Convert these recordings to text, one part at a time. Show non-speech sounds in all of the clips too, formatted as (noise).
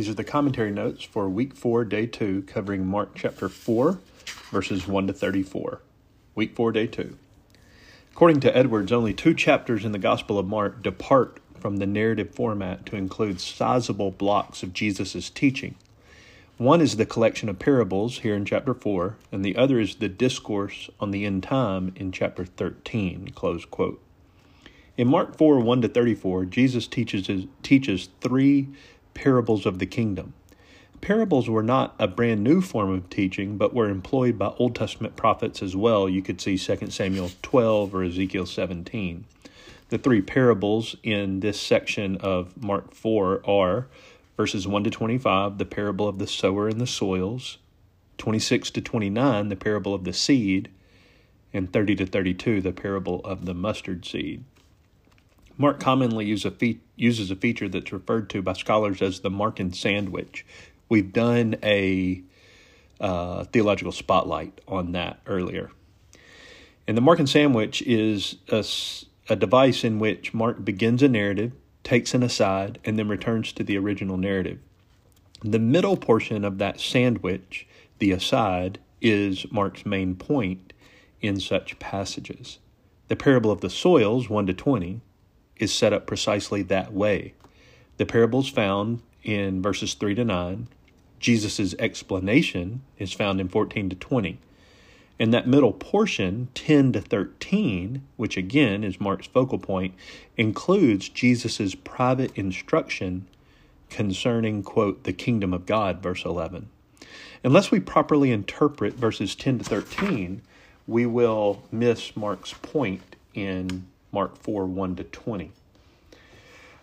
These are the commentary notes for week 4, day 2, covering Mark chapter 4, verses 1 to 34. Week 4, day 2. According to Edwards, only two chapters in the Gospel of Mark depart from the narrative format to include sizable blocks of Jesus' teaching. One is the collection of parables here in chapter 4, and the other is the discourse on the end time in chapter 13. Close quote. In Mark 4 1 to 34, Jesus teaches, teaches three parables of the kingdom. Parables were not a brand new form of teaching, but were employed by Old Testament prophets as well. You could see 2 Samuel 12 or Ezekiel 17. The three parables in this section of Mark 4 are verses 1 to 25, the parable of the sower and the soils, 26 to 29, the parable of the seed, and 30 to 32, the parable of the mustard seed. Mark commonly use a fe- uses a feature that's referred to by scholars as the Markan sandwich. We've done a uh, theological spotlight on that earlier. And the Markan sandwich is a, a device in which Mark begins a narrative, takes an aside, and then returns to the original narrative. The middle portion of that sandwich, the aside, is Mark's main point in such passages. The parable of the soils, 1 to 20, is set up precisely that way. The parables found in verses 3 to 9. Jesus' explanation is found in 14 to 20. And that middle portion, 10 to 13, which again is Mark's focal point, includes Jesus' private instruction concerning, quote, the kingdom of God, verse 11. Unless we properly interpret verses 10 to 13, we will miss Mark's point in Mark 4 1 to 20.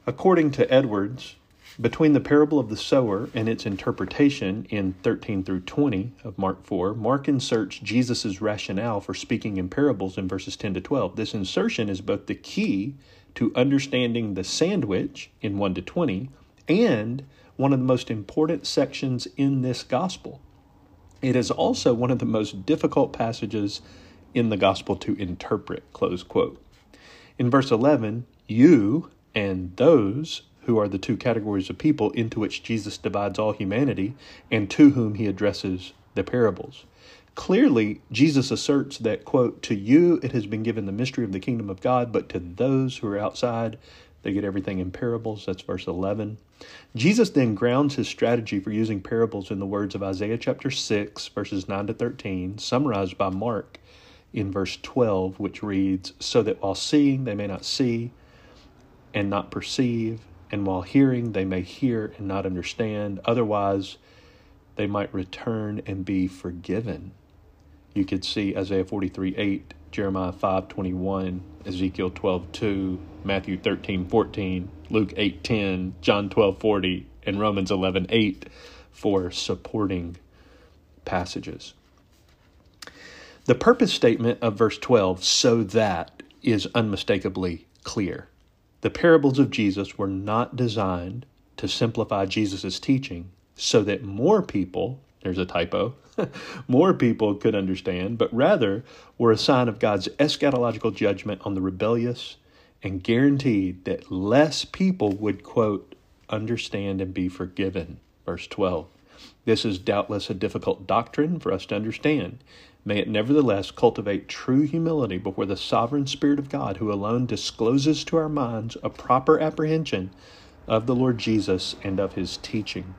According to Edwards, between the parable of the sower and its interpretation in 13 through 20 of Mark 4, Mark inserts Jesus' rationale for speaking in parables in verses 10 to 12. This insertion is both the key to understanding the sandwich in 1 to 20 and one of the most important sections in this gospel. It is also one of the most difficult passages in the gospel to interpret. Close quote. In verse 11, you and those who are the two categories of people into which Jesus divides all humanity and to whom he addresses the parables. Clearly, Jesus asserts that, quote, to you it has been given the mystery of the kingdom of God, but to those who are outside, they get everything in parables. That's verse 11. Jesus then grounds his strategy for using parables in the words of Isaiah chapter 6, verses 9 to 13, summarized by Mark in verse 12, which reads, So that while seeing they may not see, and not perceive, and while hearing they may hear and not understand. Otherwise, they might return and be forgiven. You could see Isaiah 43 8, Jeremiah 5 21, Ezekiel 12 2, Matthew 13 14, Luke 8 10, John 12 40, and Romans 11 8 for supporting passages. The purpose statement of verse 12, so that, is unmistakably clear. The parables of Jesus were not designed to simplify Jesus' teaching so that more people, there's a typo, (laughs) more people could understand, but rather were a sign of God's eschatological judgment on the rebellious and guaranteed that less people would, quote, understand and be forgiven. Verse 12. This is doubtless a difficult doctrine for us to understand, May it nevertheless cultivate true humility before the sovereign Spirit of God, who alone discloses to our minds a proper apprehension of the Lord Jesus and of his teaching.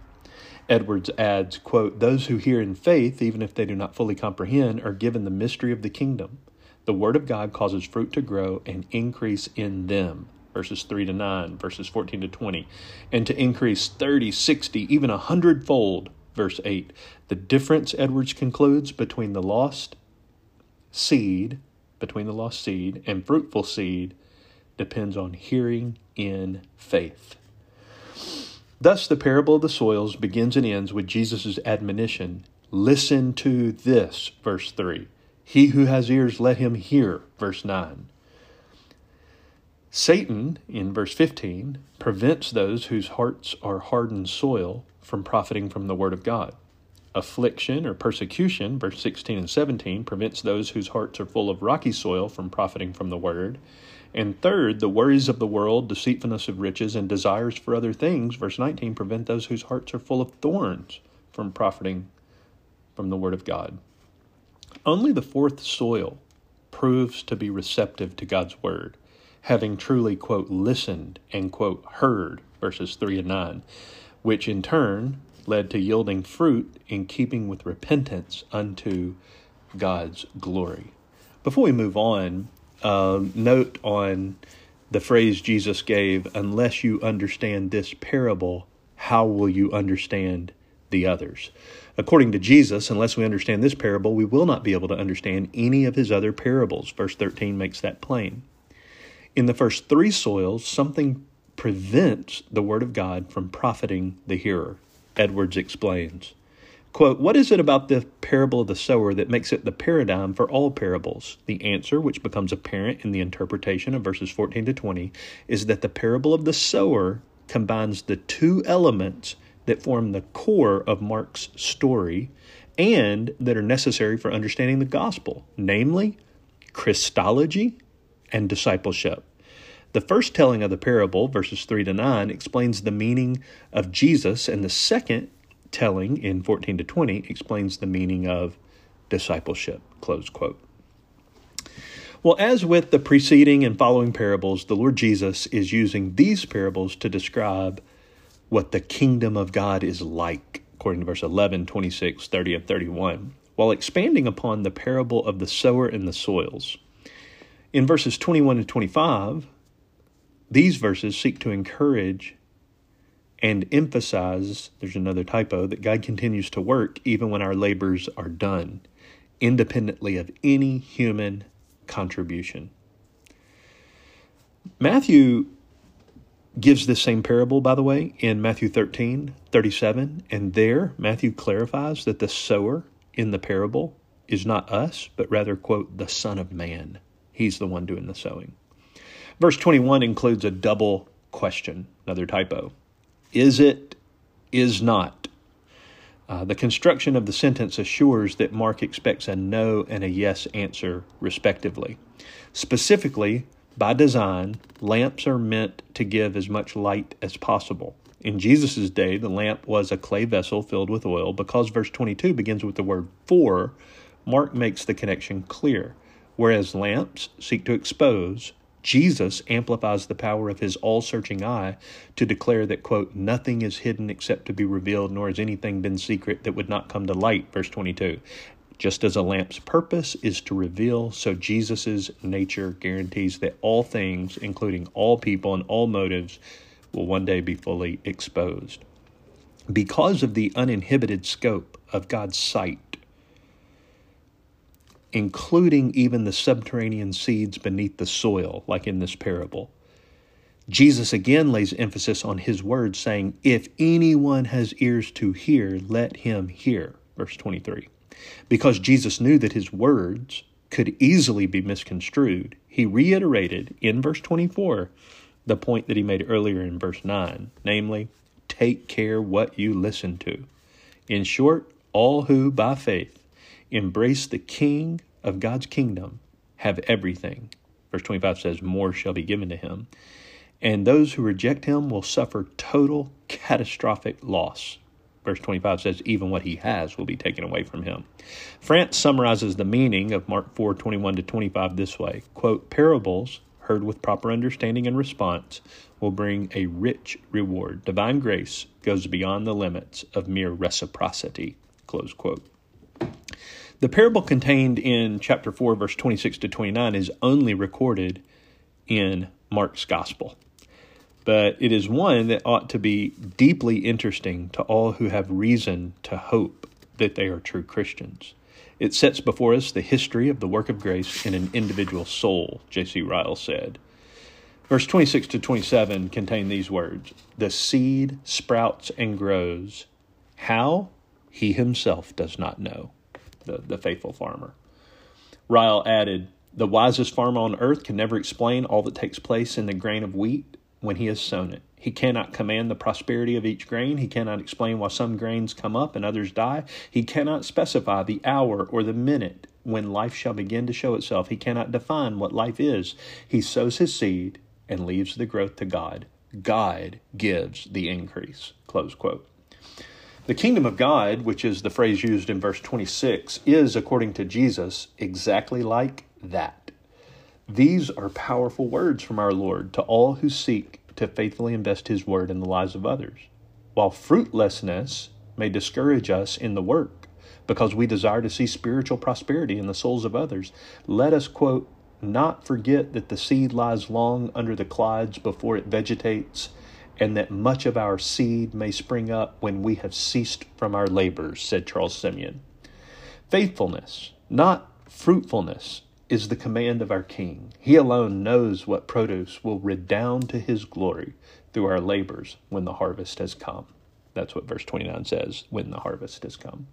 Edwards adds, quote, Those who hear in faith, even if they do not fully comprehend, are given the mystery of the kingdom. The word of God causes fruit to grow and increase in them. Verses 3 to 9, verses 14 to 20, and to increase 30, 60, even a hundredfold verse 8. The difference, Edwards concludes, between the lost seed, between the lost seed and fruitful seed, depends on hearing in faith. Thus, the parable of the soils begins and ends with Jesus' admonition Listen to this, verse 3. He who has ears, let him hear, verse 9. Satan, in verse 15, prevents those whose hearts are hardened soil from profiting from the Word of God. Affliction or persecution, verse 16 and 17, prevents those whose hearts are full of rocky soil from profiting from the Word. And third, the worries of the world, deceitfulness of riches, and desires for other things, verse 19, prevent those whose hearts are full of thorns from profiting from the Word of God. Only the fourth soil proves to be receptive to God's Word, having truly, quote, listened and, quote, heard, verses 3 and 9, which in turn led to yielding fruit in keeping with repentance unto God's glory. Before we move on, uh, note on the phrase Jesus gave unless you understand this parable, how will you understand the others? According to Jesus, unless we understand this parable, we will not be able to understand any of his other parables. Verse 13 makes that plain. In the first three soils, something prevents the word of God from profiting the hearer. Edwards explains. Quote, What is it about the parable of the sower that makes it the paradigm for all parables? The answer, which becomes apparent in the interpretation of verses 14 to 20, is that the parable of the sower combines the two elements that form the core of Mark's story and that are necessary for understanding the gospel, namely Christology and discipleship. The first telling of the parable, verses 3 to 9, explains the meaning of Jesus, and the second telling in 14 to 20 explains the meaning of discipleship. Close quote. Well, as with the preceding and following parables, the Lord Jesus is using these parables to describe what the kingdom of God is like, according to verse 11, 26, 30, and 31, while expanding upon the parable of the sower and the soils. In verses 21 and 25, these verses seek to encourage and emphasize there's another typo that God continues to work even when our labors are done, independently of any human contribution. Matthew gives this same parable, by the way, in Matthew 13 37. And there, Matthew clarifies that the sower in the parable is not us, but rather, quote, the Son of Man. He's the one doing the sowing. Verse 21 includes a double question, another typo. Is it, is not? Uh, the construction of the sentence assures that Mark expects a no and a yes answer, respectively. Specifically, by design, lamps are meant to give as much light as possible. In Jesus' day, the lamp was a clay vessel filled with oil. Because verse 22 begins with the word for, Mark makes the connection clear. Whereas lamps seek to expose, Jesus amplifies the power of his all searching eye to declare that, quote, nothing is hidden except to be revealed, nor has anything been secret that would not come to light, verse 22. Just as a lamp's purpose is to reveal, so Jesus' nature guarantees that all things, including all people and all motives, will one day be fully exposed. Because of the uninhibited scope of God's sight, including even the subterranean seeds beneath the soil, like in this parable. Jesus again lays emphasis on his words, saying, If anyone has ears to hear, let him hear. Verse 23. Because Jesus knew that his words could easily be misconstrued, he reiterated in verse 24 the point that he made earlier in verse 9, namely, take care what you listen to. In short, all who, by faith, embrace the King of God's kingdom have everything. Verse 25 says, More shall be given to him. And those who reject him will suffer total catastrophic loss. Verse 25 says, Even what he has will be taken away from him. France summarizes the meaning of Mark 4 21 to 25 this way quote, Parables heard with proper understanding and response will bring a rich reward. Divine grace goes beyond the limits of mere reciprocity. Close quote. The parable contained in chapter 4, verse 26 to 29 is only recorded in Mark's gospel. But it is one that ought to be deeply interesting to all who have reason to hope that they are true Christians. It sets before us the history of the work of grace in an individual soul, J.C. Ryle said. Verse 26 to 27 contain these words The seed sprouts and grows. How? He himself does not know the, the faithful farmer. Ryle added, The wisest farmer on earth can never explain all that takes place in the grain of wheat when he has sown it. He cannot command the prosperity of each grain. He cannot explain why some grains come up and others die. He cannot specify the hour or the minute when life shall begin to show itself. He cannot define what life is. He sows his seed and leaves the growth to God. God gives the increase. Close quote. The kingdom of God, which is the phrase used in verse 26, is, according to Jesus, exactly like that. These are powerful words from our Lord to all who seek to faithfully invest His word in the lives of others. While fruitlessness may discourage us in the work because we desire to see spiritual prosperity in the souls of others, let us, quote, not forget that the seed lies long under the clods before it vegetates and that much of our seed may spring up when we have ceased from our labors, said Charles Simeon. Faithfulness, not fruitfulness, is the command of our King. He alone knows what produce will redound to his glory through our labors when the harvest has come. That's what verse 29 says when the harvest has come.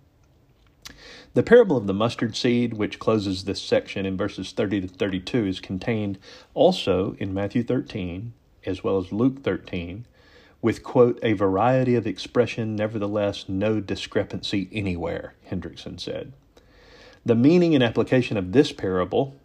The parable of the mustard seed, which closes this section in verses 30 to 32, is contained also in Matthew 13 as well as Luke 13 with, quote, a variety of expression, nevertheless no discrepancy anywhere, Hendriksen said. The meaning and application of this parable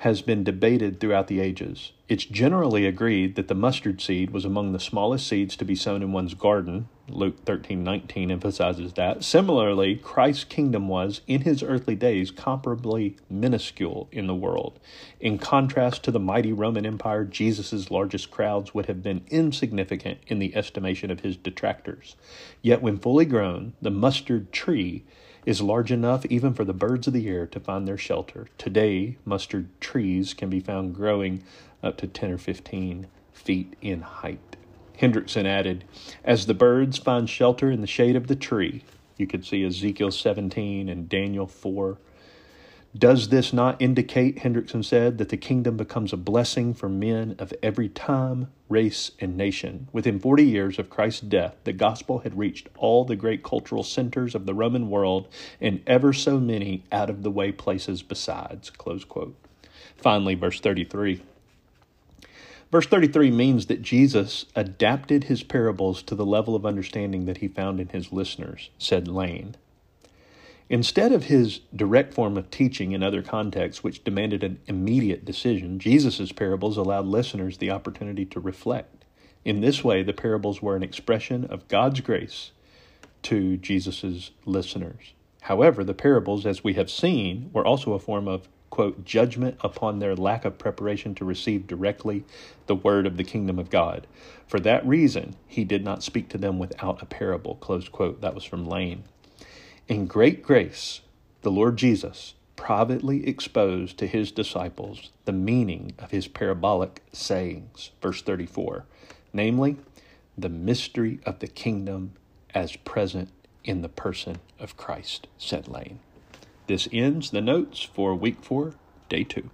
has been debated throughout the ages. It's generally agreed that the mustard seed was among the smallest seeds to be sown in one's garden. Luke 13:19 emphasizes that. Similarly, Christ's kingdom was in his earthly days comparably minuscule in the world. In contrast to the mighty Roman Empire, Jesus' largest crowds would have been insignificant in the estimation of his detractors. Yet when fully grown, the mustard tree is large enough even for the birds of the air to find their shelter. Today, mustard trees can be found growing up to 10 or 15 feet in height. Hendriksen added, As the birds find shelter in the shade of the tree, you could see Ezekiel 17 and Daniel 4 does this not indicate, Hendriksen said, that the kingdom becomes a blessing for men of every time, race, and nation? Within 40 years of Christ's death, the gospel had reached all the great cultural centers of the Roman world and ever so many out of the way places besides. Finally, verse 33. Verse 33 means that Jesus adapted his parables to the level of understanding that he found in his listeners, said Lane. Instead of his direct form of teaching in other contexts, which demanded an immediate decision, Jesus' parables allowed listeners the opportunity to reflect. In this way, the parables were an expression of God's grace to Jesus' listeners. However, the parables, as we have seen, were also a form of, quote, judgment upon their lack of preparation to receive directly the word of the kingdom of God. For that reason, he did not speak to them without a parable, close quote. That was from Lane. In great grace, the Lord Jesus privately exposed to his disciples the meaning of his parabolic sayings. Verse 34 namely, the mystery of the kingdom as present in the person of Christ, said Lane. This ends the notes for week four, day two.